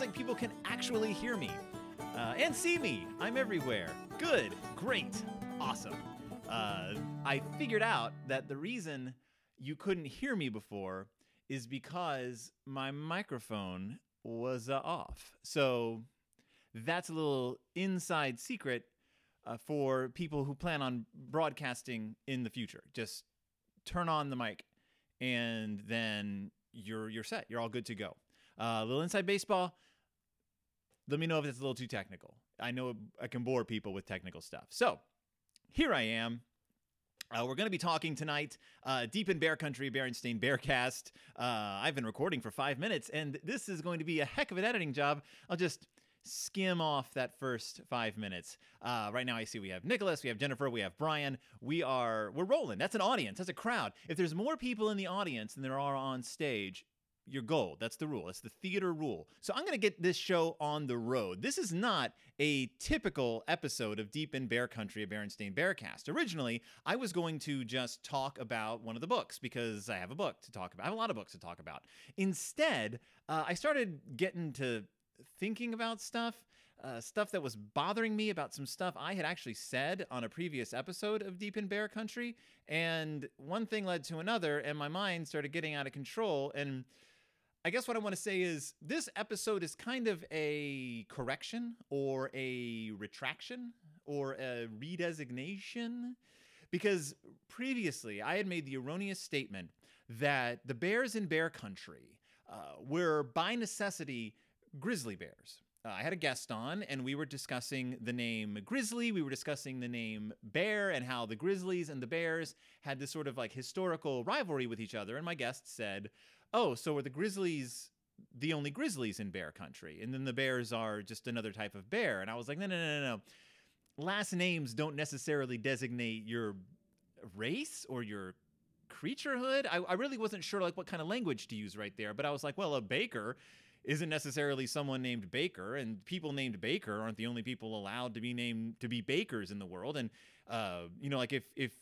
like people can actually hear me uh, and see me. I'm everywhere. Good, great, awesome. Uh, I figured out that the reason you couldn't hear me before is because my microphone was uh, off. So that's a little inside secret uh, for people who plan on broadcasting in the future. Just turn on the mic, and then you're you're set. You're all good to go. Uh, a little inside baseball. Let me know if it's a little too technical. I know I can bore people with technical stuff. So here I am. Uh, we're going to be talking tonight uh, deep in bear country, Berenstain Bearcast. Uh, I've been recording for five minutes, and this is going to be a heck of an editing job. I'll just skim off that first five minutes. Uh, right now, I see we have Nicholas, we have Jennifer, we have Brian. We are we're rolling. That's an audience. That's a crowd. If there's more people in the audience than there are on stage, you're gold. That's the rule. It's the theater rule. So I'm going to get this show on the road. This is not a typical episode of Deep in Bear Country, a Berenstain Bearcast. Originally, I was going to just talk about one of the books because I have a book to talk about. I have a lot of books to talk about. Instead, uh, I started getting to thinking about stuff. Uh, stuff that was bothering me about some stuff I had actually said on a previous episode of Deep in Bear Country. And one thing led to another, and my mind started getting out of control. And I guess what I want to say is this episode is kind of a correction or a retraction or a redesignation because previously I had made the erroneous statement that the bears in bear country uh, were by necessity grizzly bears. Uh, I had a guest on, and we were discussing the name Grizzly. We were discussing the name Bear and how the Grizzlies and the Bears had this sort of like historical rivalry with each other. And my guest said, Oh, so are the Grizzlies the only Grizzlies in bear country? And then the Bears are just another type of bear. And I was like, No, no, no, no, no. Last names don't necessarily designate your race or your creaturehood. I, I really wasn't sure like what kind of language to use right there, but I was like, well, a baker isn't necessarily someone named Baker, and people named Baker aren't the only people allowed to be named to be bakers in the world. And uh, you know, like if if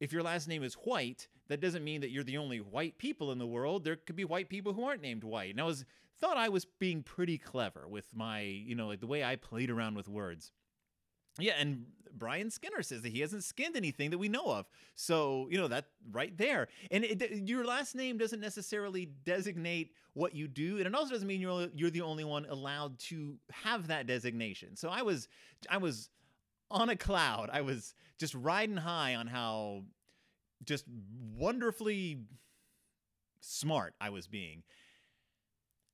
if your last name is White, that doesn't mean that you're the only white people in the world. There could be white people who aren't named White. And I was thought I was being pretty clever with my, you know, like the way I played around with words. Yeah, and Brian Skinner says that he hasn't skinned anything that we know of. So, you know, that right there. And it, your last name doesn't necessarily designate what you do, and it also doesn't mean you're you're the only one allowed to have that designation. So I was I was on a cloud. I was just riding high on how just wonderfully smart I was being.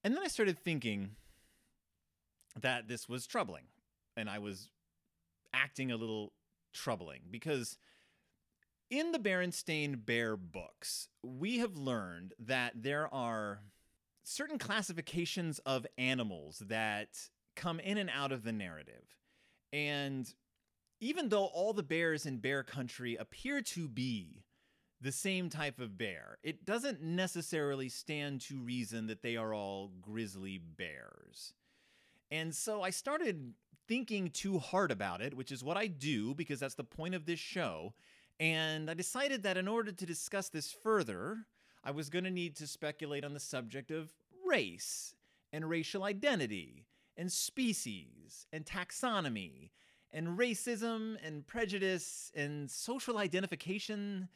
And then I started thinking that this was troubling and I was acting a little troubling because in the Berenstain Bear books, we have learned that there are certain classifications of animals that come in and out of the narrative. And even though all the bears in bear country appear to be the same type of bear, it doesn't necessarily stand to reason that they are all grizzly bears. And so I started thinking too hard about it, which is what I do because that's the point of this show. And I decided that in order to discuss this further, I was going to need to speculate on the subject of race and racial identity and species and taxonomy and racism and prejudice and social identification.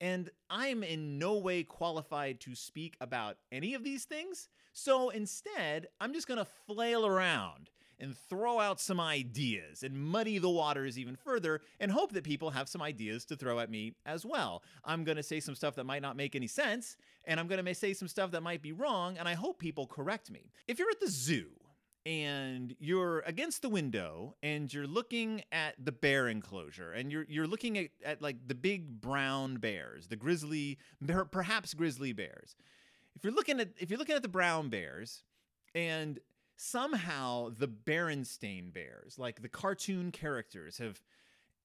And I'm in no way qualified to speak about any of these things. So instead, I'm just going to flail around and throw out some ideas and muddy the waters even further and hope that people have some ideas to throw at me as well. I'm going to say some stuff that might not make any sense, and I'm going to say some stuff that might be wrong, and I hope people correct me. If you're at the zoo, and you're against the window and you're looking at the bear enclosure and you're you're looking at, at like the big brown bears the grizzly perhaps grizzly bears. If you're looking at if you're looking at the brown bears and somehow the Berenstain bears like the cartoon characters have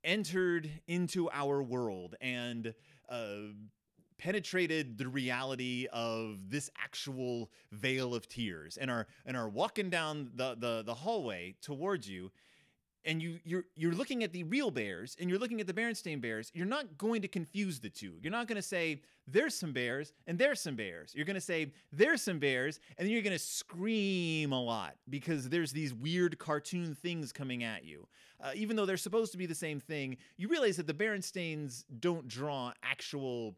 entered into our world and uh, penetrated the reality of this actual vale of tears and are and are walking down the the, the hallway towards you and you you're you're looking at the real bears and you're looking at the Berenstain bears, you're not going to confuse the two. You're not going to say there's some bears and there's some bears. You're going to say there's some bears and then you're going to scream a lot because there's these weird cartoon things coming at you. Uh, even though they're supposed to be the same thing, you realize that the Berenstains don't draw actual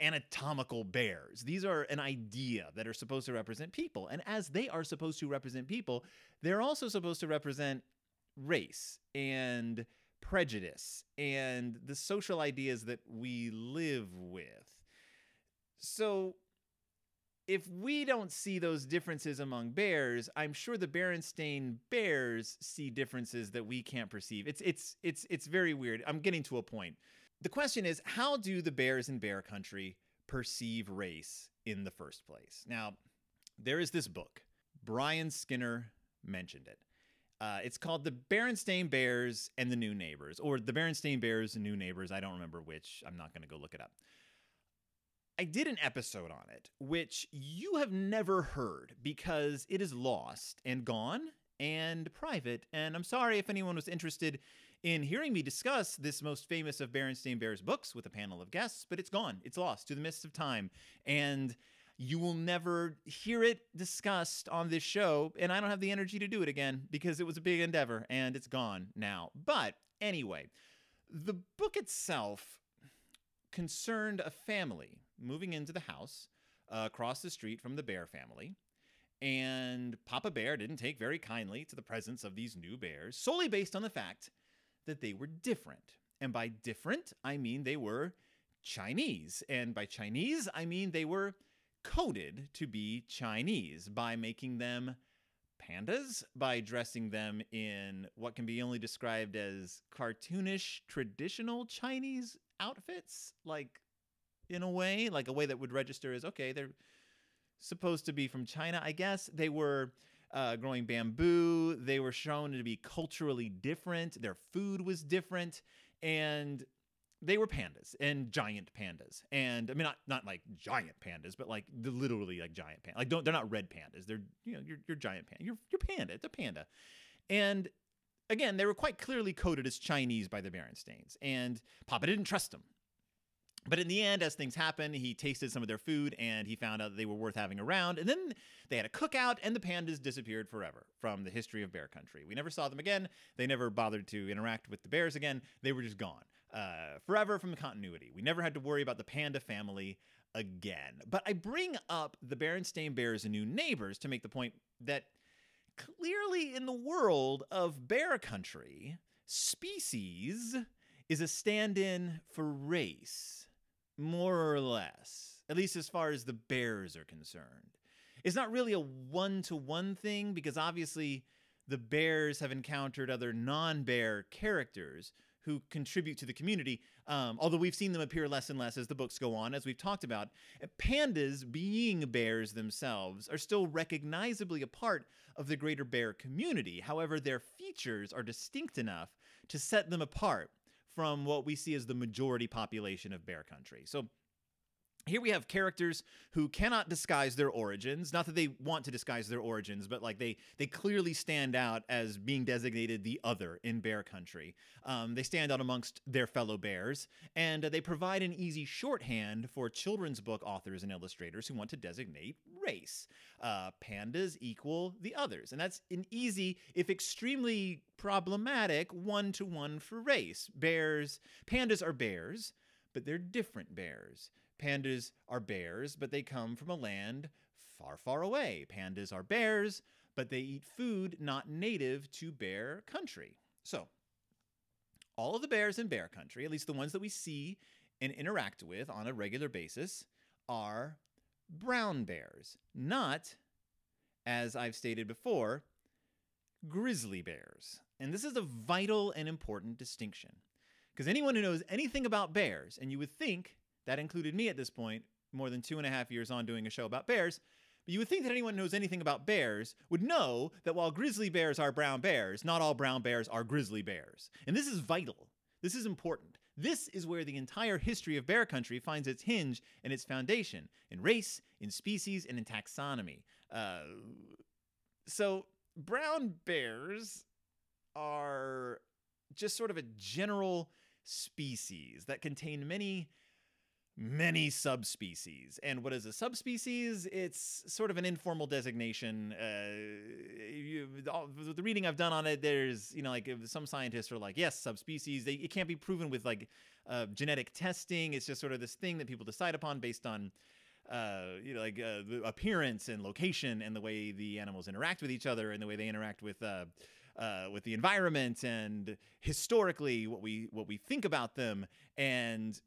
anatomical bears. These are an idea that are supposed to represent people. And as they are supposed to represent people, they're also supposed to represent race and prejudice and the social ideas that we live with. So, if we don't see those differences among bears, I'm sure the Berenstain bears see differences that we can't perceive. It's it's it's it's very weird. I'm getting to a point. The question is, how do the bears in bear country perceive race in the first place? Now, there is this book. Brian Skinner mentioned it. Uh, it's called The Berenstain Bears and the New Neighbors, or The Berenstain Bears and New Neighbors. I don't remember which. I'm not going to go look it up. I did an episode on it, which you have never heard because it is lost and gone and private. And I'm sorry if anyone was interested in hearing me discuss this most famous of Berenstain Bears books with a panel of guests, but it's gone. It's lost to the mists of time. And you will never hear it discussed on this show, and I don't have the energy to do it again because it was a big endeavor and it's gone now. But anyway, the book itself concerned a family moving into the house uh, across the street from the Bear family. And Papa Bear didn't take very kindly to the presence of these new bears, solely based on the fact that they were different. And by different, I mean they were Chinese. And by Chinese, I mean they were coded to be Chinese by making them pandas, by dressing them in what can be only described as cartoonish traditional Chinese outfits, like in a way, like a way that would register as okay, they're supposed to be from China, I guess. They were uh, growing bamboo. They were shown to be culturally different. Their food was different. And they were pandas and giant pandas and i mean not not like giant pandas but like literally like giant panda like don't they're not red pandas they're you know your, your giant panda your, your panda it's a panda and again they were quite clearly coded as chinese by the berenstains and papa didn't trust them but in the end, as things happened, he tasted some of their food and he found out that they were worth having around. And then they had a cookout, and the pandas disappeared forever from the history of bear country. We never saw them again. They never bothered to interact with the bears again. They were just gone uh, forever from the continuity. We never had to worry about the panda family again. But I bring up the Berenstain Bears and New Neighbors to make the point that clearly in the world of bear country, species is a stand in for race, more or less, at least as far as the bears are concerned. It's not really a one to one thing because obviously the bears have encountered other non bear characters who contribute to the community. Um, although we've seen them appear less and less as the books go on, as we've talked about. Pandas, being bears themselves, are still recognizably a part of the greater bear community. However, their features are distinct enough to set them apart from what we see as the majority population of bear country. So here we have characters who cannot disguise their origins. Not that they want to disguise their origins but like they they clearly stand out as being designated the other in bear country. Um, they stand out amongst their fellow bears and uh, they provide an easy shorthand for children's book authors and illustrators who want to designate race. Uh, pandas equal the others and that's an easy if extremely problematic one-to-one for race. Bears pandas are bears but they're different bears Pandas are bears, but they come from a land far, far away. Pandas are bears, but they eat food not native to bear country. So, all of the bears in bear country, at least the ones that we see and interact with on a regular basis, are brown bears, not, as I've stated before, grizzly bears. And this is a vital and important distinction. Because anyone who knows anything about bears, and you would think that included me at this point, more than two and a half years on doing a show about bears. But you would think that anyone who knows anything about bears would know that while grizzly bears are brown bears, not all brown bears are grizzly bears. And this is vital. This is important. This is where the entire history of bear country finds its hinge and its foundation in race, in species, and in taxonomy. Uh, so, brown bears are just sort of a general species that contain many many subspecies. And what is a subspecies? It's sort of an informal designation. Uh, you, all, the reading I've done on it, there's, you know, like some scientists are like, yes, subspecies. They, it can't be proven with like uh, genetic testing. It's just sort of this thing that people decide upon based on. Uh, you know, like uh, the appearance and location, and the way the animals interact with each other, and the way they interact with uh, uh, with the environment, and historically what we what we think about them, and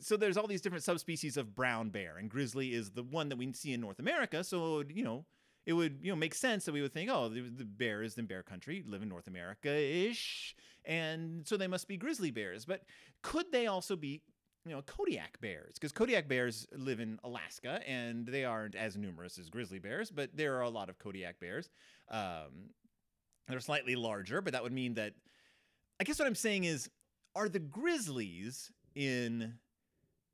so there's all these different subspecies of brown bear, and grizzly is the one that we see in North America. So you know, it would you know make sense that we would think, oh, the, the bear is in bear country, live in North America ish, and so they must be grizzly bears. But could they also be you know Kodiak bears? Because Kodiak bears live in Alaska, and they aren't as numerous as grizzly bears, but there are a lot of Kodiak bears. Um, they're slightly larger, but that would mean that. I guess what I'm saying is, are the grizzlies in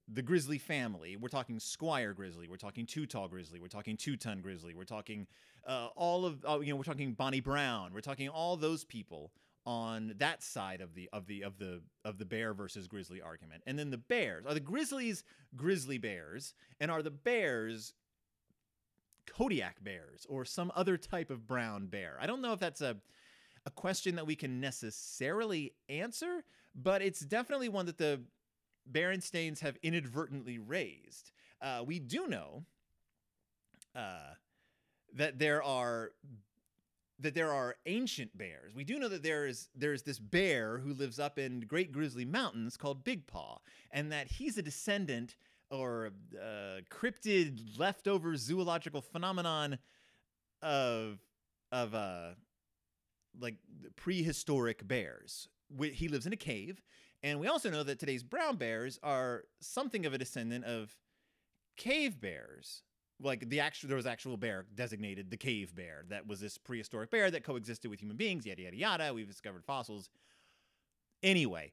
the grizzly family. We're talking Squire Grizzly. We're talking Two Tall Grizzly. We're talking Two Ton Grizzly. We're talking uh, all of uh, you know. We're talking Bonnie Brown. We're talking all those people on that side of the of the of the of the bear versus grizzly argument. And then the bears are the grizzlies grizzly bears, and are the bears Kodiak bears or some other type of brown bear. I don't know if that's a a question that we can necessarily answer, but it's definitely one that the Berenstains have inadvertently raised. Uh, we do know uh, that there are that there are ancient bears. We do know that there is there's this bear who lives up in Great Grizzly Mountains called Big Paw, and that he's a descendant or uh, cryptid leftover zoological phenomenon of of uh like prehistoric bears. He lives in a cave, and we also know that today's brown bears are something of a descendant of cave bears. Like the actual, there was actual bear designated the cave bear. That was this prehistoric bear that coexisted with human beings. Yada yada yada. We've discovered fossils. Anyway,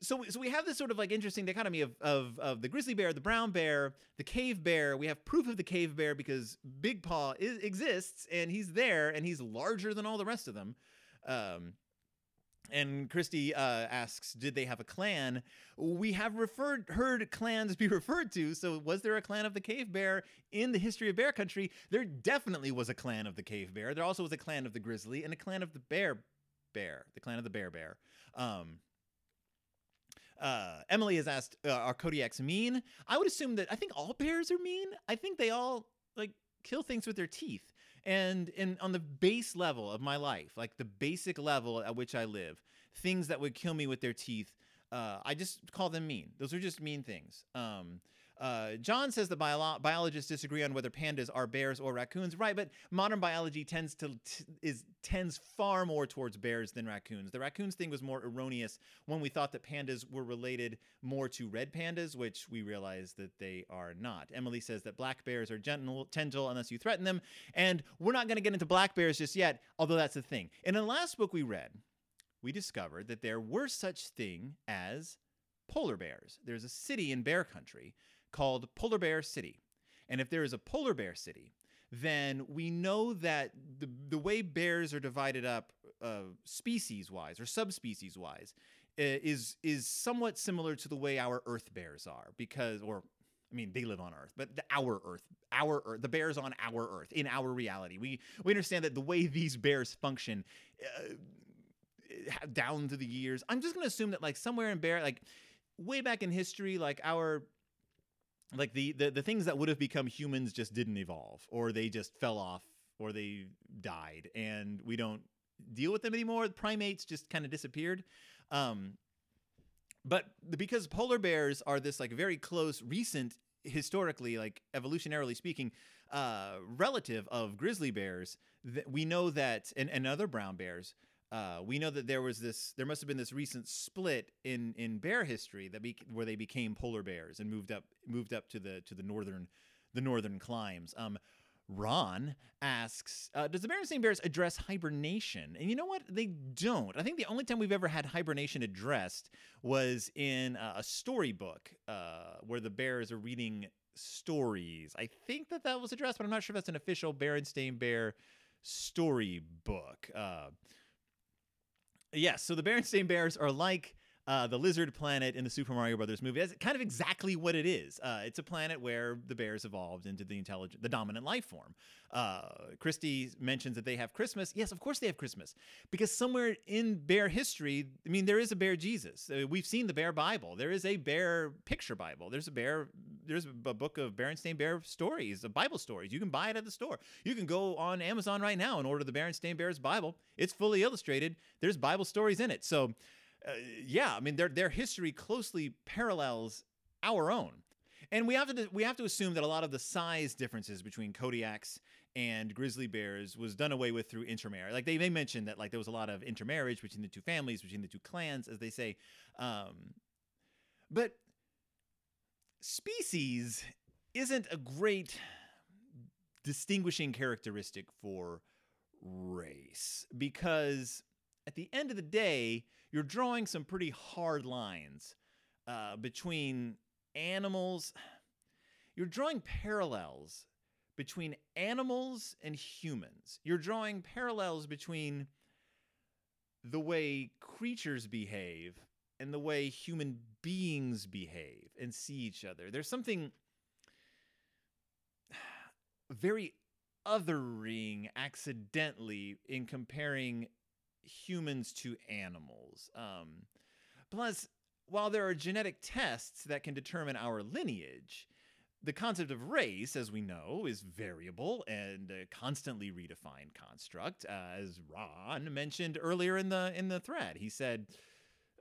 so so we have this sort of like interesting dichotomy of of of the grizzly bear, the brown bear, the cave bear. We have proof of the cave bear because Big Paw is, exists and he's there and he's larger than all the rest of them. Um, and Christy uh, asks, "Did they have a clan?" We have referred heard clans be referred to. So, was there a clan of the cave bear in the history of bear country? There definitely was a clan of the cave bear. There also was a clan of the grizzly and a clan of the bear bear, the clan of the bear bear. Um, uh, Emily has asked, uh, "Are Kodiaks mean?" I would assume that I think all bears are mean. I think they all like kill things with their teeth and in on the base level of my life, like the basic level at which I live, things that would kill me with their teeth, uh, I just call them mean. Those are just mean things. Um, uh, John says that bio- biologists disagree on whether pandas are bears or raccoons. Right, but modern biology tends to t- is tends far more towards bears than raccoons. The raccoons thing was more erroneous when we thought that pandas were related more to red pandas, which we realize that they are not. Emily says that black bears are gentle, gentle unless you threaten them, and we're not going to get into black bears just yet. Although that's the thing. In the last book we read, we discovered that there were such thing as polar bears. There's a city in bear country called Polar Bear City. And if there is a polar bear city, then we know that the, the way bears are divided up uh, species wise or subspecies wise is is somewhat similar to the way our earth bears are because or I mean, they live on Earth, but the, our Earth, our Earth, the bears on our Earth, in our reality. We we understand that the way these bears function, uh, down to the years. I'm just gonna assume that like somewhere in bear, like way back in history, like our like the, the the things that would have become humans just didn't evolve or they just fell off or they died and we don't deal with them anymore. The primates just kind of disappeared. Um, but because polar bears are this like very close recent historically like evolutionarily speaking uh, relative of grizzly bears that we know that and, and other brown bears uh, we know that there was this, there must have been this recent split in in bear history that be, where they became polar bears and moved up moved up to the to the northern the northern climes. Um, Ron asks, uh, does the Berenstain Bears address hibernation? And you know what? They don't. I think the only time we've ever had hibernation addressed was in uh, a storybook uh, where the bears are reading stories. I think that that was addressed, but I'm not sure if that's an official Berenstain Bear storybook. Yes, so the Berenstain Bears are like uh, the lizard planet in the Super Mario Brothers movie. That's kind of exactly what it is. Uh, it's a planet where the bears evolved into the intelligent, the dominant life form. Uh, Christy mentions that they have Christmas. Yes, of course they have Christmas, because somewhere in bear history, I mean, there is a bear Jesus. Uh, we've seen the bear Bible. There is a bear picture Bible. There's a bear. There's a book of Berenstain Bear stories, of Bible stories. You can buy it at the store. You can go on Amazon right now and order the Berenstain Bears Bible. It's fully illustrated. There's Bible stories in it. So uh, yeah, I mean their their history closely parallels our own. And we have to we have to assume that a lot of the size differences between Kodiaks and grizzly bears was done away with through intermarriage. Like they, they mentioned that like there was a lot of intermarriage between the two families, between the two clans, as they say. Um, but species isn't a great distinguishing characteristic for race because at the end of the day, you're drawing some pretty hard lines uh, between animals. You're drawing parallels between animals and humans. You're drawing parallels between the way creatures behave and the way human beings behave and see each other. There's something very othering accidentally in comparing humans to animals. Um, plus, while there are genetic tests that can determine our lineage, the concept of race, as we know, is variable and a constantly redefined construct. Uh, as Ron mentioned earlier in the in the thread, he said,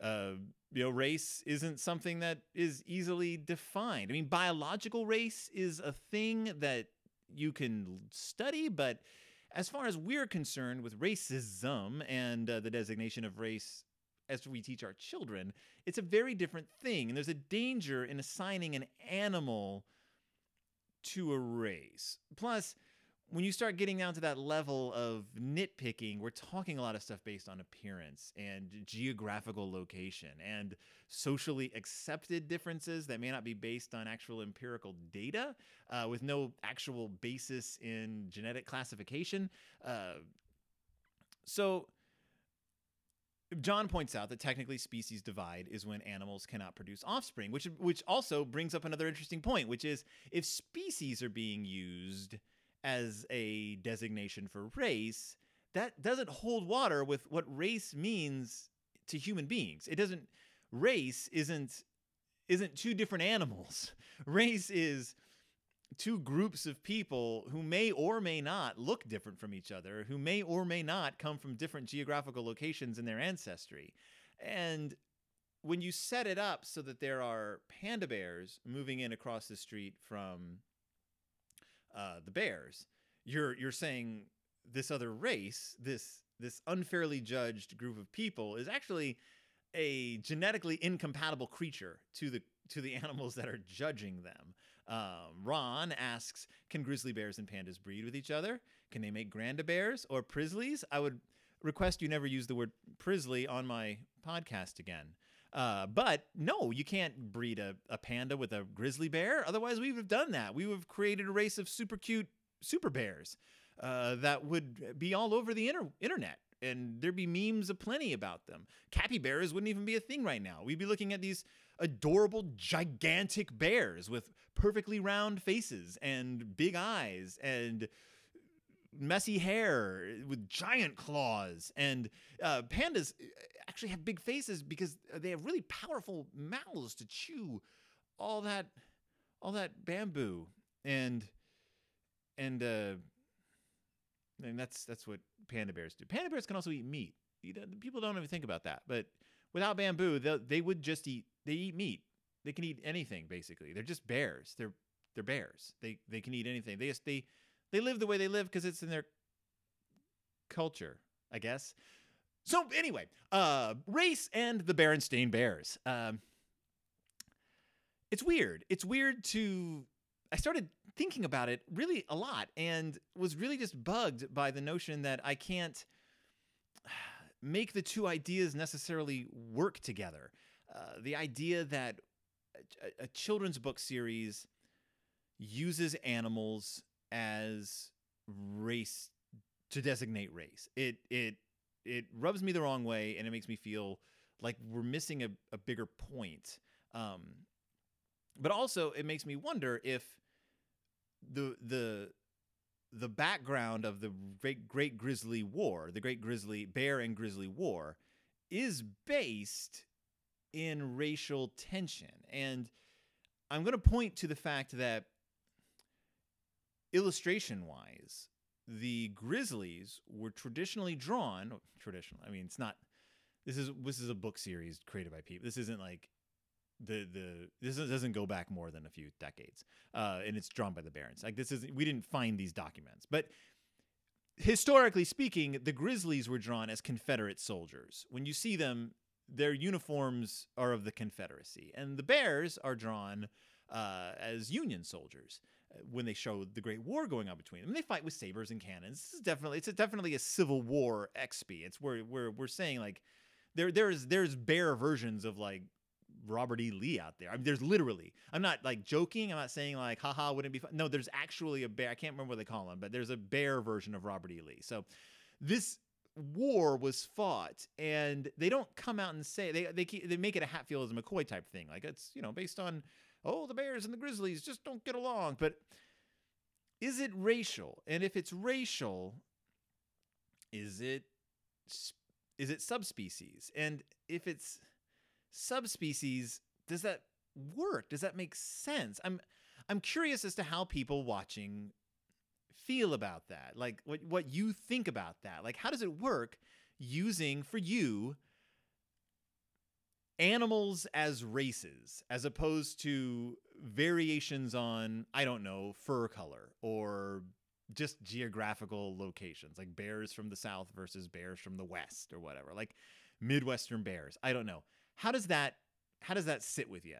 uh, "You know, race isn't something that is easily defined. I mean, biological race is a thing that you can study, but as far as we're concerned with racism and uh, the designation of race as we teach our children, it's a very different thing. And there's a danger in assigning an animal to a race. Plus, when you start getting down to that level of nitpicking, we're talking a lot of stuff based on appearance and geographical location and socially accepted differences that may not be based on actual empirical data uh, with no actual basis in genetic classification. Uh, so, John points out that technically species divide is when animals cannot produce offspring, which which also brings up another interesting point, which is if species are being used as a designation for race, that doesn't hold water with what race means to human beings. It doesn't race isn't isn't two different animals. Race is two groups of people who may or may not look different from each other, who may or may not come from different geographical locations in their ancestry. And when you set it up so that there are panda bears moving in across the street from uh, the bears, you're you're saying this other race, this this unfairly judged group of people, is actually a genetically incompatible creature to the to the animals that are judging them. Um, Ron asks, "Can grizzly bears and pandas breed with each other? Can they make granda bears or prislies?" I would request you never use the word prisley on my podcast again. Uh, but no, you can't breed a, a panda with a grizzly bear. Otherwise, we would have done that. We would have created a race of super cute super bears uh, that would be all over the inter- internet. And there'd be memes aplenty about them. Capybaras wouldn't even be a thing right now. We'd be looking at these adorable, gigantic bears with perfectly round faces and big eyes and messy hair with giant claws. And uh, pandas actually have big faces because they have really powerful mouths to chew all that all that bamboo and and uh and that's that's what panda bears do. Panda bears can also eat meat. People don't even think about that, but without bamboo, they they would just eat. They eat meat. They can eat anything basically. They're just bears. They're they're bears. They they can eat anything. They just they they live the way they live because it's in their culture, I guess. So anyway, uh, race and the Berenstain Bears. Um, it's weird. It's weird to. I started thinking about it really a lot and was really just bugged by the notion that I can't make the two ideas necessarily work together. Uh, the idea that a, a children's book series uses animals as race to designate race. It it it rubs me the wrong way, and it makes me feel like we're missing a, a bigger point. Um, but also, it makes me wonder if the the the background of the great great grizzly war, the great grizzly bear and grizzly war, is based in racial tension. And I'm going to point to the fact that illustration wise, the grizzlies were traditionally drawn, traditional, I mean, it's not this is this is a book series created by people. This isn't like the the this doesn't go back more than a few decades, uh, and it's drawn by the Barons. Like this is we didn't find these documents, but historically speaking, the Grizzlies were drawn as Confederate soldiers. When you see them, their uniforms are of the Confederacy, and the Bears are drawn uh, as Union soldiers when they show the Great War going on between them. they fight with sabers and cannons. This is definitely it's a, definitely a Civil War XP. It's where where we're saying like there there's there's bear versions of like Robert E. Lee out there. I mean, there's literally. I'm not like joking. I'm not saying like, haha, wouldn't it be fun? No, there's actually a bear. I can't remember what they call him, but there's a bear version of Robert E. Lee. So this war was fought, and they don't come out and say they they keep, they make it a Hatfield as a McCoy type thing. Like it's you know based on oh the Bears and the Grizzlies just don't get along. But is it racial? And if it's racial, is it is it subspecies? And if it's subspecies, does that work? Does that make sense? I'm I'm curious as to how people watching feel about that. Like what what you think about that. Like how does it work using for you animals as races as opposed to variations on I don't know, fur color or just geographical locations, like bears from the south versus bears from the west or whatever. Like Midwestern bears. I don't know. How does that how does that sit with you?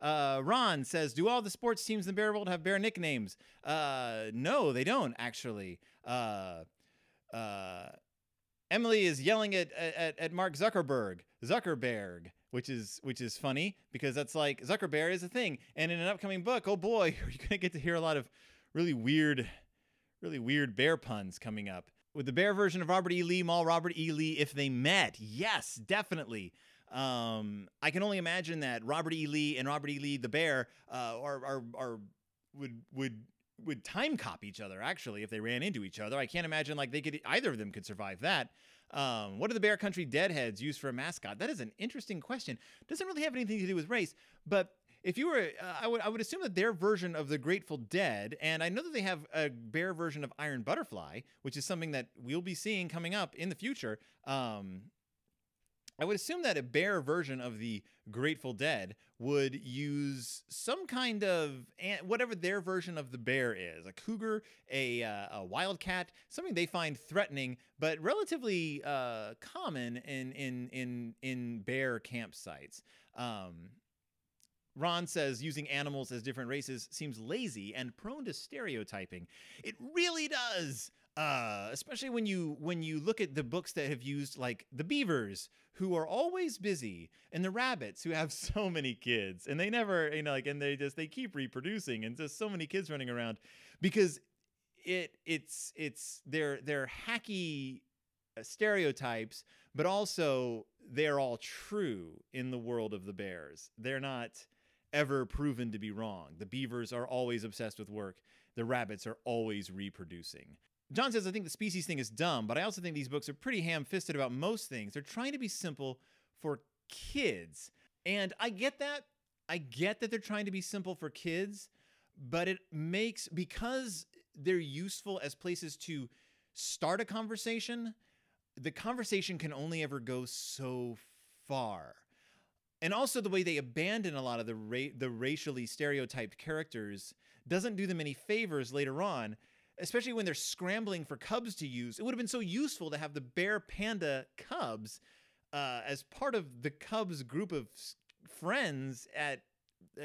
Uh, Ron says, "Do all the sports teams in the Bear World have bear nicknames?" Uh, no, they don't actually. Uh, uh, Emily is yelling at, at at Mark Zuckerberg, Zuckerberg, which is which is funny because that's like Zuckerberg is a thing. And in an upcoming book, oh boy, you're gonna get to hear a lot of really weird, really weird bear puns coming up. With the bear version of Robert E. Lee, Mall Robert E. Lee, if they met, yes, definitely. Um, I can only imagine that Robert E. Lee and Robert E. Lee the bear uh, are, are are would would would time cop each other actually if they ran into each other. I can't imagine like they could either of them could survive that. Um, what do the Bear Country Deadheads use for a mascot? That is an interesting question. Doesn't really have anything to do with race, but if you were, uh, I would I would assume that their version of the Grateful Dead, and I know that they have a bear version of Iron Butterfly, which is something that we'll be seeing coming up in the future. Um, I would assume that a bear version of the Grateful Dead would use some kind of whatever their version of the bear is a cougar, a, uh, a wildcat, something they find threatening, but relatively uh, common in, in, in, in bear campsites. Um, Ron says using animals as different races seems lazy and prone to stereotyping. It really does. Uh, especially when you when you look at the books that have used like the beavers who are always busy and the rabbits who have so many kids and they never you know like and they just they keep reproducing and just so many kids running around because it it's it's they're they're hacky uh, stereotypes but also they're all true in the world of the bears. They're not ever proven to be wrong. The beavers are always obsessed with work. The rabbits are always reproducing John says, I think the species thing is dumb, but I also think these books are pretty ham fisted about most things. They're trying to be simple for kids. And I get that. I get that they're trying to be simple for kids, but it makes, because they're useful as places to start a conversation, the conversation can only ever go so far. And also the way they abandon a lot of the ra- the racially stereotyped characters doesn't do them any favors later on especially when they're scrambling for cubs to use. It would have been so useful to have the bear panda cubs uh, as part of the cubs group of friends at,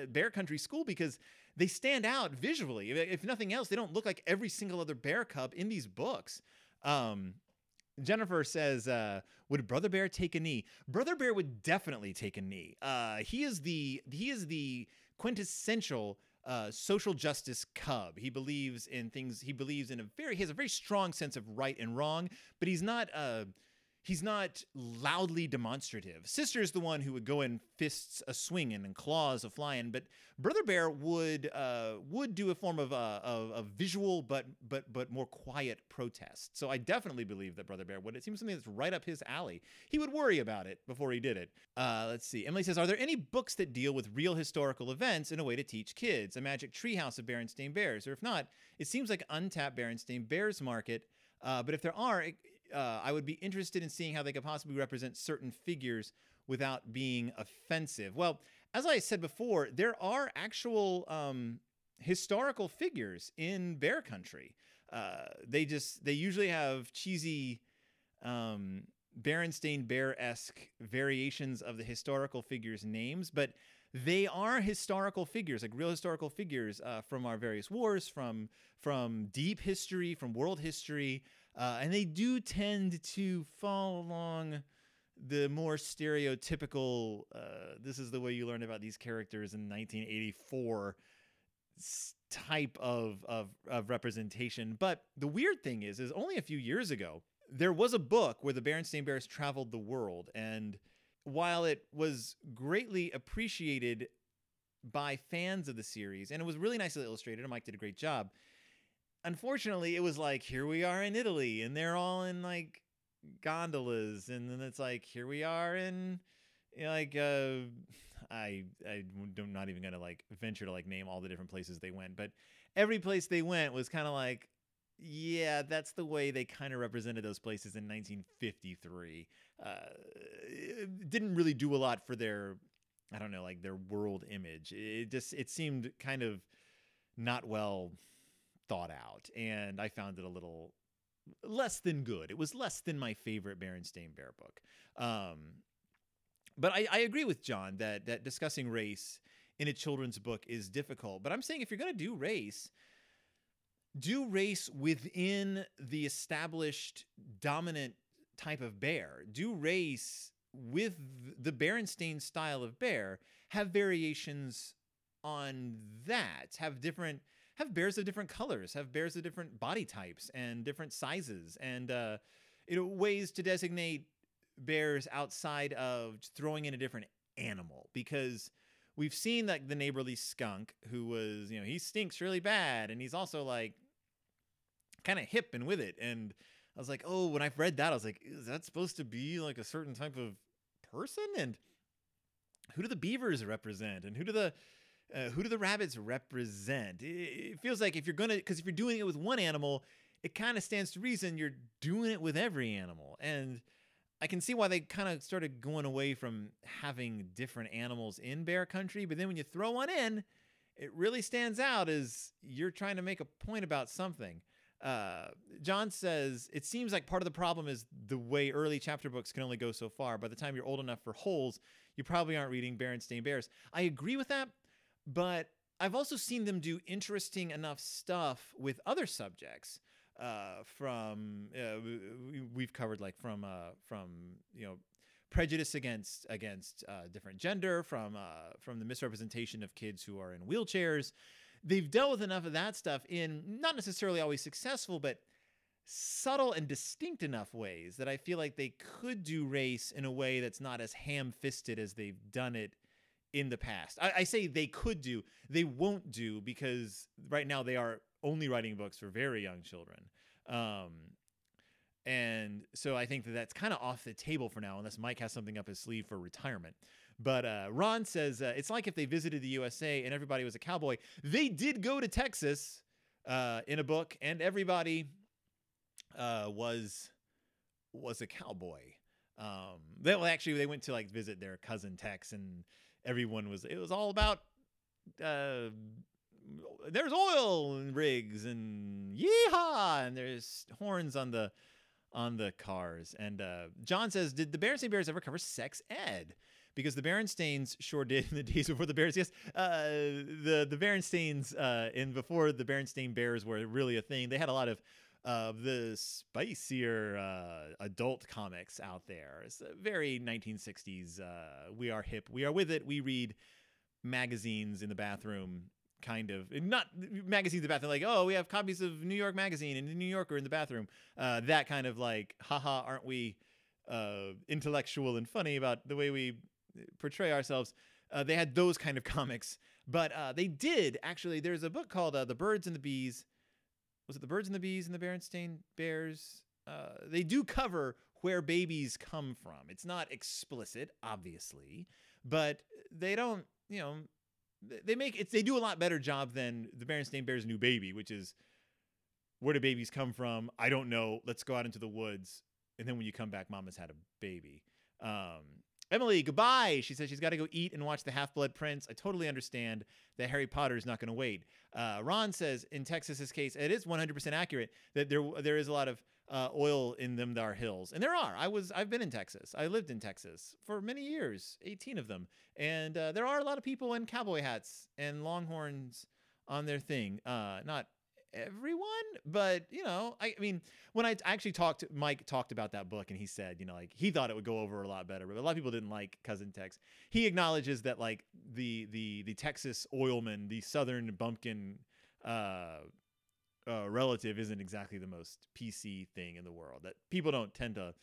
Bear Country School because they stand out visually. If nothing else, they don't look like every single other bear cub in these books. Um, Jennifer says, uh, "Would Brother Bear take a knee? Brother Bear would definitely take a knee. Uh, he is the he is the quintessential uh, social justice cub. He believes in things. He believes in a very. He has a very strong sense of right and wrong, but he's not. Uh, he's not loudly demonstrative. Sister's the one who would go in fists a swinging and claws a flying, but Brother Bear would uh, would do a form of, uh, of of visual but but but more quiet protest. So I definitely believe that Brother Bear would. It seems something that's right up his alley. He would worry about it before he did it. Uh, let's see. Emily says, "Are there any books that deal with real historical events in a way to teach kids? A Magic Treehouse of Berenstain Bears, or if not, it seems like untapped Berenstain Bears market." Uh, but if there are, uh, I would be interested in seeing how they could possibly represent certain figures without being offensive. Well, as I said before, there are actual um, historical figures in Bear Country. Uh, they just they usually have cheesy um, Berenstain Bear esque variations of the historical figures' names, but they are historical figures, like real historical figures uh, from our various wars, from from deep history, from world history. Uh, and they do tend to fall along the more stereotypical, uh, this is the way you learn about these characters in 1984 type of, of, of representation. But the weird thing is, is only a few years ago, there was a book where the Berenstain Bears traveled the world. And while it was greatly appreciated by fans of the series, and it was really nicely illustrated, and Mike did a great job, unfortunately, it was like here we are in Italy, and they're all in like gondolas, and then it's like here we are in know, like uh, I I am not even gonna like venture to like name all the different places they went, but every place they went was kind of like yeah, that's the way they kind of represented those places in 1953. Uh, didn't really do a lot for their, I don't know, like their world image. It just it seemed kind of not well thought out, and I found it a little less than good. It was less than my favorite Berenstain Bear book. Um, but I, I agree with John that that discussing race in a children's book is difficult. But I'm saying if you're going to do race, do race within the established dominant type of bear. Do race with the Berenstain style of bear. Have variations on that. Have different have bears of different colors, have bears of different body types and different sizes, and uh, you know ways to designate bears outside of throwing in a different animal. Because we've seen like the neighborly skunk who was you know he stinks really bad and he's also like kind of hip and with it. And i was like oh when i read that i was like is that supposed to be like a certain type of person? And who do the beavers represent? And who do the uh, who do the rabbits represent? It, feels like if you're gonna, because if you're doing it with one animal, it kind of stands to reason you're doing it with every animal. And I can see why they kind of started going away from having different animals in bear country. But then when you throw one in, it really stands out as you're trying to make a point about something. Uh, John says it seems like part of the problem is the way early chapter books can only go so far. By the time you're old enough for holes, you probably aren't reading Berenstain Bears. I agree with that, but I've also seen them do interesting enough stuff with other subjects. Uh, from uh, we've covered like from uh, from you know prejudice against against uh, different gender, from uh, from the misrepresentation of kids who are in wheelchairs. They've dealt with enough of that stuff in not necessarily always successful, but subtle and distinct enough ways that I feel like they could do race in a way that's not as ham fisted as they've done it in the past. I, I, say they could do, they won't do because right now they are only writing books for very young children. Um, and so I think that that's kind of off the table for now, unless Mike has something up his sleeve for retirement. But uh, Ron says uh, it's like if they visited the USA and everybody was a cowboy. They did go to Texas uh, in a book, and everybody uh, was was a cowboy. Um, they well, actually they went to like visit their cousin Tex, and everyone was it was all about uh, there's oil and rigs and yeehaw and there's horns on the on the cars. And uh, John says did the Berenstain Bears ever cover sex ed? Because the Berenstains sure did in the days before the Bears. Yes uh, the the Berenstains uh, in before the Berenstain Bears were really a thing. They had a lot of of the spicier uh, adult comics out there. It's very 1960s. Uh, we are hip. We are with it. We read magazines in the bathroom, kind of. Not magazines in the bathroom, like, oh, we have copies of New York Magazine and the New Yorker in the bathroom. Uh, that kind of like, haha, aren't we? uh, intellectual and funny about the way we portray ourselves. Uh, they had those kind of comics, but uh, they did actually. There's a book called uh, "The Birds and the Bees." Was it "The Birds and the Bees" and the Berenstain Bears? Uh, they do cover where babies come from. It's not explicit, obviously, but they don't. You know, they make it. They do a lot better job than the Berenstain Bears' new baby, which is where do babies come from? I don't know. Let's go out into the woods, and then when you come back, Mama's had a baby. Um, Emily, goodbye. She says she's got to go eat and watch the Half Blood Prince. I totally understand that Harry Potter is not going to wait. Uh, Ron says in Texas's case, it is 100% accurate that there there is a lot of uh, oil in them there are hills, and there are. I was I've been in Texas. I lived in Texas for many years, 18 of them, and uh, there are a lot of people in cowboy hats and longhorns on their thing. Uh, not everyone, but you know, I, I mean, when I actually talked, Mike talked about that book, and he said, you know, like he thought it would go over a lot better, but a lot of people didn't like Cousin Tex. He acknowledges that like the the the Texas oilman, the Southern bumpkin. Uh, uh, relative isn't exactly the most PC thing in the world. That people don't tend to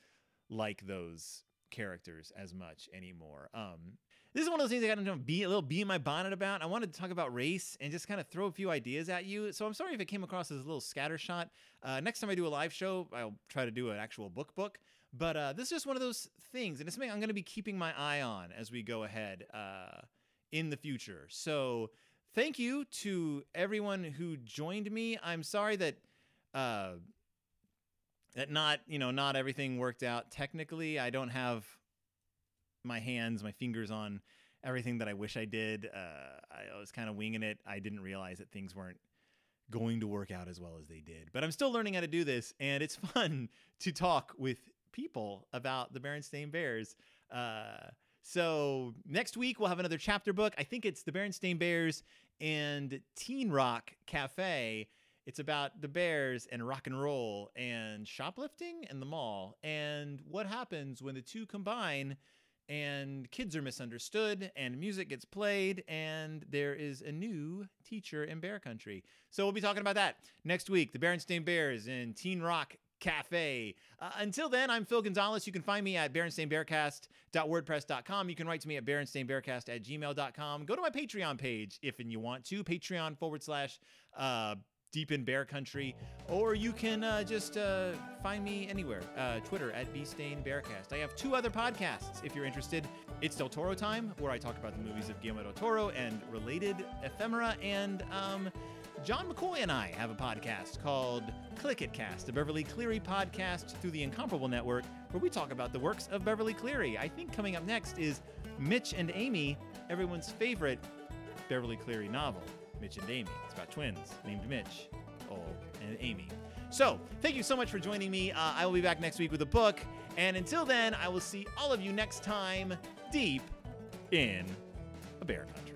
like those characters as much anymore. Um, this is one of those things I got to be a little bee in my bonnet about. I wanted to talk about race and just kind of throw a few ideas at you. So I'm sorry if it came across as a little scattershot. Uh, next time I do a live show, I'll try to do an actual book book. But uh, this is just one of those things, and it's something I'm going to be keeping my eye on as we go ahead uh, in the future. So thank you to everyone who joined me. I'm sorry that uh, that not you know not everything worked out technically. I don't have my hands, my fingers on everything that I wish I did. Uh, I was kind of winging it. I didn't realize that things weren't going to work out as well as they did. But I'm still learning how to do this, and it's fun to talk with people about the Berenstain Bears. Uh, so next week we'll have another chapter book. I think it's the Berenstain Bears and Teen Rock Cafe. It's about the Bears and rock and roll and shoplifting and the mall and what happens when the two combine and kids are misunderstood and music gets played and there is a new teacher in bear country. So we'll be talking about that next week. The berenstain bears in teen rock cafe. Uh, until then i'm phil gonzalez. You can find me at berenstainbearcast.wordpress.com you can write to me at berenstainbearcast at gmail.com go to my patreon page if and you want to. Patreon forward slash uh, deep in bear country, or you can uh, just uh, find me anywhere. Uh, Twitter at Bearcast. I have two other podcasts if you're interested. It's Del Toro Time, where I talk about the movies of Guillermo del Toro and related ephemera. And um, John McCoy and I have a podcast called Click It Cast, a Beverly Cleary podcast through the Incomparable Network, where we talk about the works of Beverly Cleary. I think coming up next is Mitch and Amy, everyone's favorite Beverly Cleary novel. Mitch and Amy. It's about twins named Mitch, oh, and Amy. So, thank you so much for joining me. Uh, I will be back next week with a book. And until then, I will see all of you next time deep in a bear country.